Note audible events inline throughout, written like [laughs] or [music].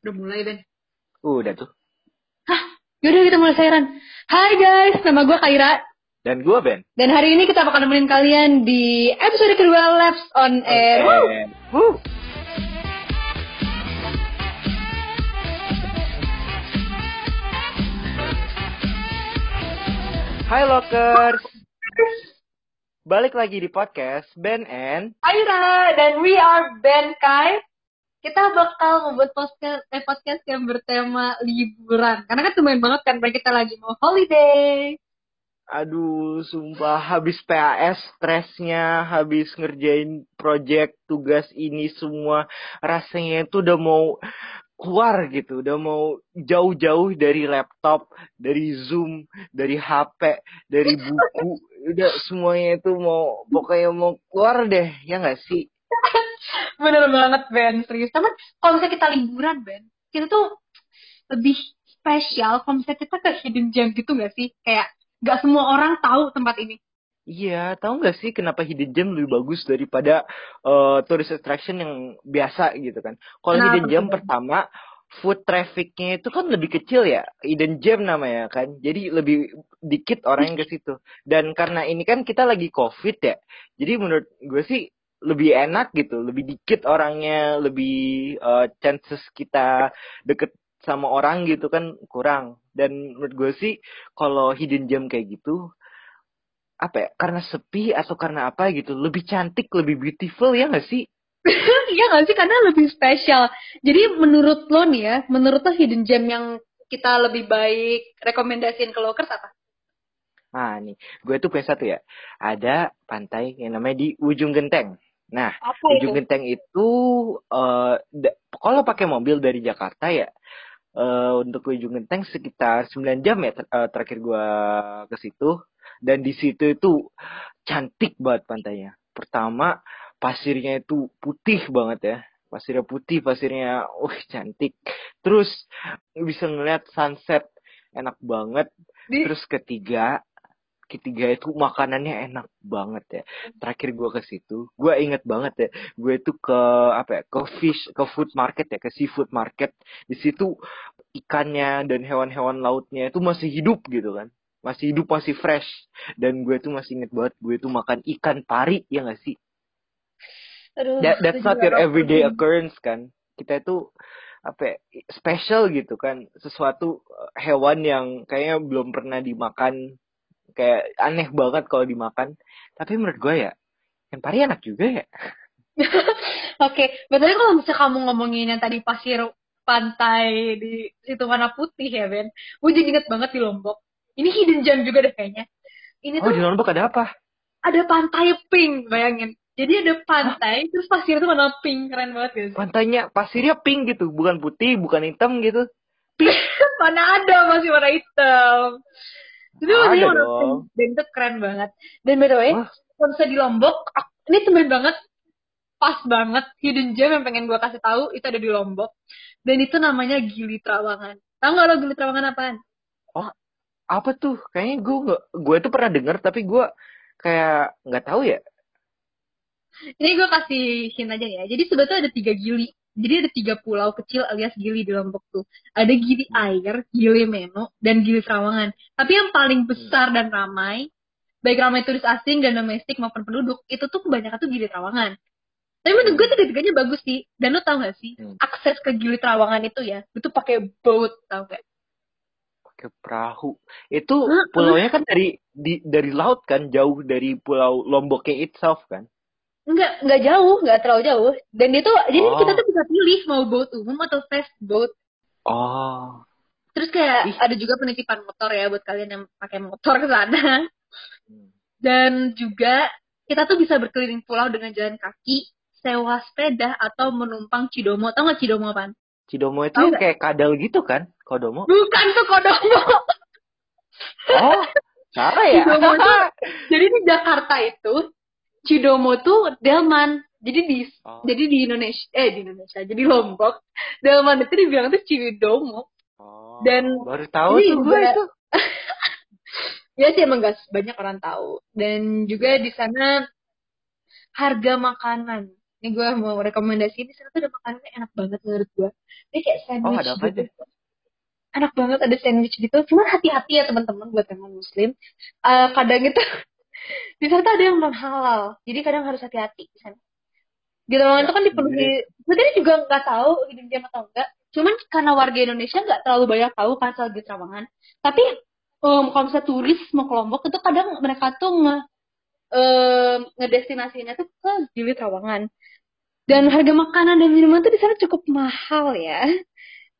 Udah mulai, Ben. Udah tuh. Hah? Yaudah kita mulai siaran. Hai guys, nama gue Kaira. Dan gue Ben. Dan hari ini kita bakal nemenin kalian di episode kedua Labs on Air. Woo! Wuh. Hai Lokers. Balik lagi di podcast Ben and Kaira dan we are Ben Kai. Kita bakal membuat podcast, eh, podcast yang bertema liburan. Karena kan lumayan banget kan, kita lagi mau holiday. aduh sumpah. Habis PAS stresnya. Habis ngerjain project tugas ini semua. Rasanya itu udah mau keluar gitu. Udah mau jauh-jauh dari laptop dari zoom dari HP dari buku. [laughs] Udah semuanya itu mau pokoknya mau keluar deh. Ya nggak sih Bener banget, Ben. Serius. Tapi kalau misalnya kita liburan, Ben, kita tuh lebih spesial kalau misalnya kita ke hidden gem gitu gak sih? Kayak gak semua orang tahu tempat ini. Iya, tahu nggak sih kenapa hidden gem lebih bagus daripada uh, tourist attraction yang biasa gitu kan? Kalau Kenapa hidden gem pertama, food trafficnya itu kan lebih kecil ya, hidden gem namanya kan. Jadi lebih dikit orang yang ke situ. Dan karena ini kan kita lagi covid ya, jadi menurut gue sih lebih enak gitu, lebih dikit orangnya, lebih uh, chances kita deket sama orang gitu kan kurang. Dan menurut gue sih kalau hidden gem kayak gitu apa ya karena sepi atau karena apa gitu lebih cantik lebih beautiful ya nggak sih [laughs] Iya gak sih? Karena lebih spesial. Jadi menurut lo nih ya, menurut lo hidden gem yang kita lebih baik rekomendasiin ke lokers apa? nah nih gue tuh punya satu ya ada pantai yang namanya di ujung genteng nah Apa ujung genteng itu da- kalau pakai mobil dari Jakarta ya eh untuk ke ujung genteng sekitar 9 jam ya ter- eh, terakhir gue ke situ. Dan di situ itu cantik banget pantainya. Pertama pasirnya itu putih banget ya. Pasirnya putih pasirnya uh cantik. Terus bisa ngeliat sunset enak banget. Di- terus ketiga ketiga itu makanannya enak banget ya. Terakhir gue ke situ gue inget banget ya gue itu ke apa ya ke fish ke food market ya ke seafood market. Di situ ikannya dan hewan-hewan lautnya itu masih hidup gitu kan. Masih hidup masih fresh. Dan gue tuh masih inget banget gue tuh makan ikan pari ya gak sih? Aduh, That, that's not your everyday occurrence kan. Kita itu apa ya, special gitu kan. Sesuatu uh, hewan yang kayaknya belum pernah dimakan kayak aneh banget kalau dimakan tapi menurut gue ya ikan pari enak juga ya [laughs] Oke, betulnya kalau misalnya kamu ngomongin yang tadi pasir pantai di situ warna putih ya Ben, gue jadi inget banget di Lombok. Ini hidden gem juga deh kayaknya. Ini oh tuh di Lombok ada apa ada pantai pink, bayangin. Jadi ada pantai, terus pasir itu warna pink, keren banget ya. pantainya pasirnya pink gitu bukan putih bukan hitam gitu pink [laughs] Mana ada masih warna hitam. Itu warna dong. pink, dan itu keren banget. Dan by the way, misalnya di Lombok, ini temen banget, pas banget, hidden gem yang pengen gue kasih tahu itu ada di Lombok. Dan itu namanya Gili Trawangan. Tahu nggak lo Gili Trawangan apaan? apa tuh kayaknya gue nggak gue tuh pernah denger tapi gue kayak nggak tahu ya Ini gue kasih hint aja ya. Jadi sebetulnya ada tiga gili. Jadi ada tiga pulau kecil alias gili di Lombok tuh. Ada gili air, gili meno, dan gili Trawangan. Tapi yang paling besar dan ramai, baik ramai turis asing dan domestik maupun penduduk, itu tuh kebanyakan tuh gili Trawangan. Tapi menurut gue tiga-tiganya bagus sih. Dan lo tau gak sih, Hmm. akses ke gili Trawangan itu ya, itu pakai boat, tau gak? pakai perahu itu Heeh. pulaunya kan dari di, dari laut kan jauh dari pulau Lomboknya itself kan Enggak, enggak jauh, enggak terlalu jauh. Dan itu, jadi Oh. kita tuh bisa pilih mau boat umum atau fast boat. oh Terus kayak Ih. ada juga penitipan motor ya buat kalian yang pakai motor ke sana. Hmm. Dan juga kita tuh bisa berkeliling pulau dengan jalan kaki, sewa sepeda atau menumpang cidomo. Tahu nggak cidomo apaan? Cidomo itu yang nggak? kayak kadal gitu kan kodomo Bukan tuh kodomo. oh salah ya Cidomo tuh, [laughs] jadi di Jakarta itu cidomo tuh delman. Jadi di Oh. jadi di Indonesia eh di Indonesia jadi Lombok delman itu dibilang tuh cidomo. Oh, Dan baru tahu tuh gue itu [laughs] ya sih emang gak banyak orang tahu dan juga di sana harga makanan Ini gue mau rekomendasi di sana tuh ada makanannya enak banget menurut gue. Ini kayak Oh, sandwich ada apa gitu. aja? Enak banget ada sandwich gitu. Cuman hati-hati ya teman-teman buat non muslim. Eh, kadang itu di sana tuh ada yang non halal. Jadi kadang harus hati-hati di sana. Di Trawangan Ya, itu kan dipenuhi. Sebenarnya juga nggak tahu hidden gem atau enggak. Cuman karena warga Indonesia nggak terlalu banyak tahu kan soal di Trawangan. Tapi em, kalau misalnya turis mau ke Lombok itu kadang mereka tuh nge em, ngedestinasinya tuh ke Gili Trawangan. Dan harga makanan dan minuman tuh di sana cukup mahal ya.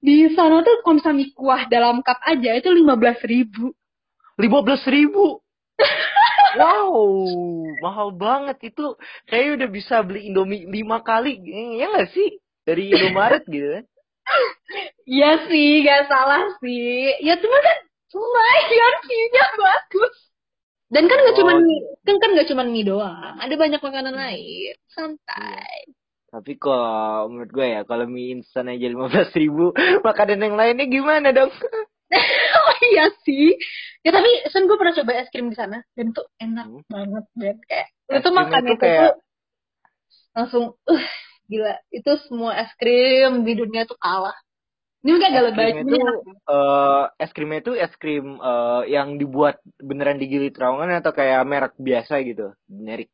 Di sana tuh kalau misalnya mie kuah dalam cup aja itu lima belas ribu. Lima belas ribu. Wow, mahal banget itu. Kayaknya udah bisa beli Indomie lima kali, ya nggak sih? Dari Indomaret gitu kan? Iya sih, gak salah sih. Ya cuma kan lumayan view-nya bagus. Dan kan nggak Oh, cuman kan kan nggak cuman mie doang, ada banyak makanan lain. Santai. Tapi kok menurut gue ya, kalau mie instan aja lima belas ribu, makanan yang lainnya gimana dong? [laughs] iya sih. Ya tapi sen gue pernah coba es krim di sana dan tuh enak Hmm. banget dan kayak Es krimnya makan itu kayak- tuh langsung uh gila itu semua es krim di dunia tuh kalah. Ini agak Es lebay. tuh, enak. eh, es krimnya tuh es krim eh, yang dibuat beneran di Gili Trawangan atau kayak merek biasa gitu, generic.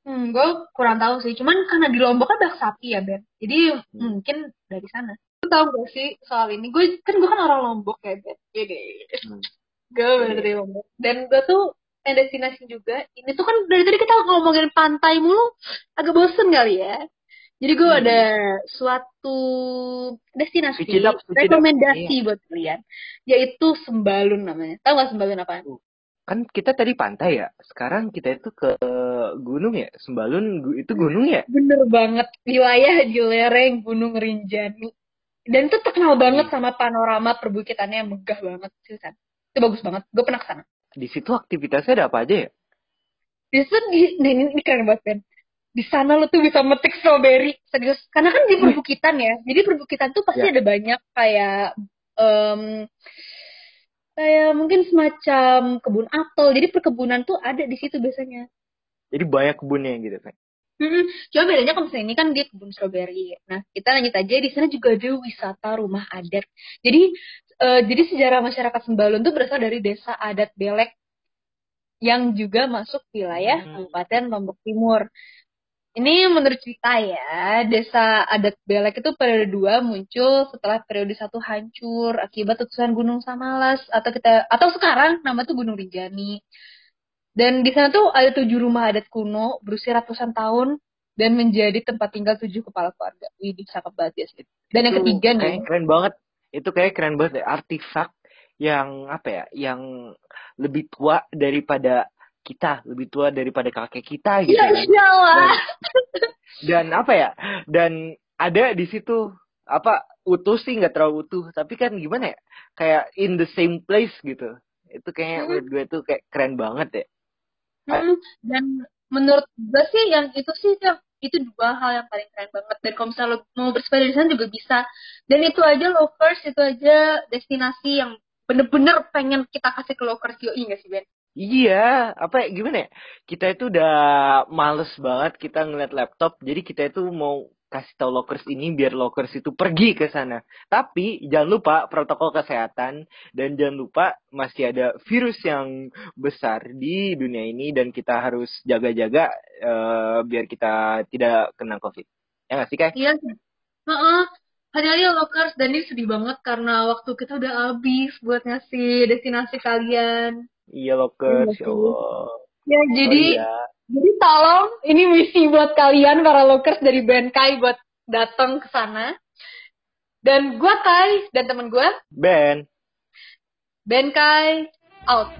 Hmm, gue kurang tahu sih. Cuman karena di Lombok kan banyak sapi ya, Ben. Jadi Hmm. mungkin dari sana. Lu tahu gak sih soal ini? Gue kan gue kan orang Lombok ya, Ben. Jadi Hmm. gue bener Lombok. Dan gue tuh yang destinasi juga. Ini tuh kan dari tadi kita ngomongin pantai mulu, agak bosen kali ya. Jadi gue Hmm. ada suatu destinasi rekomendasi Iya. buat kalian, yaitu Sembalun namanya. Tahu gak Sembalun apa? Kan kita tadi pantai ya, sekarang kita itu ke gunung ya, Sembalun itu gunung ya? Bener banget, wilayah di lereng Gunung Rinjani. Dan itu terkenal banget sama panorama perbukitannya yang megah banget sih, San. Itu bagus banget, gue pernah ke sana. Di situ aktivitasnya ada apa aja ya? Di situ, di, nah ini, ini keren banget, Ben. Di sana lo tuh bisa metik strawberry, serius. Karena kan di perbukitan ya, jadi perbukitan tuh pasti Ya. ada banyak kayak, em, kayak mungkin semacam kebun apel. Jadi perkebunan tuh ada di situ biasanya. Jadi banyak kebunnya gitu kan. Hmm, cuma bedanya kalau misalnya ini kan dia kebun stroberi. Nah, kita lanjut aja di sana juga ada wisata rumah adat. Jadi eh, jadi sejarah masyarakat Sembalun tuh berasal dari desa adat Belek yang juga masuk wilayah. Kabupaten Lombok Timur. Ini menurut cerita ya, desa adat Belek itu periode dua muncul setelah periode satu hancur akibat letusan Gunung Samalas atau kita atau sekarang nama tuh Gunung Rinjani. Dan di sana tuh ada tujuh rumah adat kuno berusia ratusan tahun dan menjadi tempat tinggal tujuh kepala keluarga. Wih, cakep banget ya. sih. Dan yang ketiga kayak nih, keren banget. Itu kayak keren banget ya. Artefak yang apa ya? Yang lebih tua daripada kita, lebih tua daripada kakek kita gitu. ya insya Allah. Dan apa ya? Dan ada di situ apa utuh sih nggak terlalu utuh, tapi kan gimana ya? Kayak in the same place gitu. Itu kayaknya Hmm. menurut gue tuh kayak keren banget ya. Hmm, dan menurut gue sih yang itu sih yang itu dua hal yang paling keren banget. Dan kalau misalnya lo mau bersepeda di sana juga bisa. Dan itu aja lovers, itu aja destinasi yang bener-bener pengen kita kasih ke lovers. Yoi nggak sih, Ben? Iya, apa ya, gimana ya? Kita itu udah males banget kita ngeliat laptop, jadi kita itu mau kasih tahu lockers ini biar lockers itu pergi ke sana. Tapi jangan lupa protokol kesehatan dan jangan lupa masih ada virus yang besar di dunia ini dan kita harus jaga-jaga eh, biar kita tidak kena COVID. Ya nggak sih, Kai? Iya sih. Heeh. Hati-hati ya lovers. Dan ini sedih banget karena waktu kita udah habis buat ngasih destinasi kalian. Iya, lockers, Iya ya. Allah. Ya, jadi Oh iya. Jadi tolong ini misi buat kalian para lokers dari band Kai buat datang ke sana. Dan gua Kai dan temen gua Ben. band Kai out.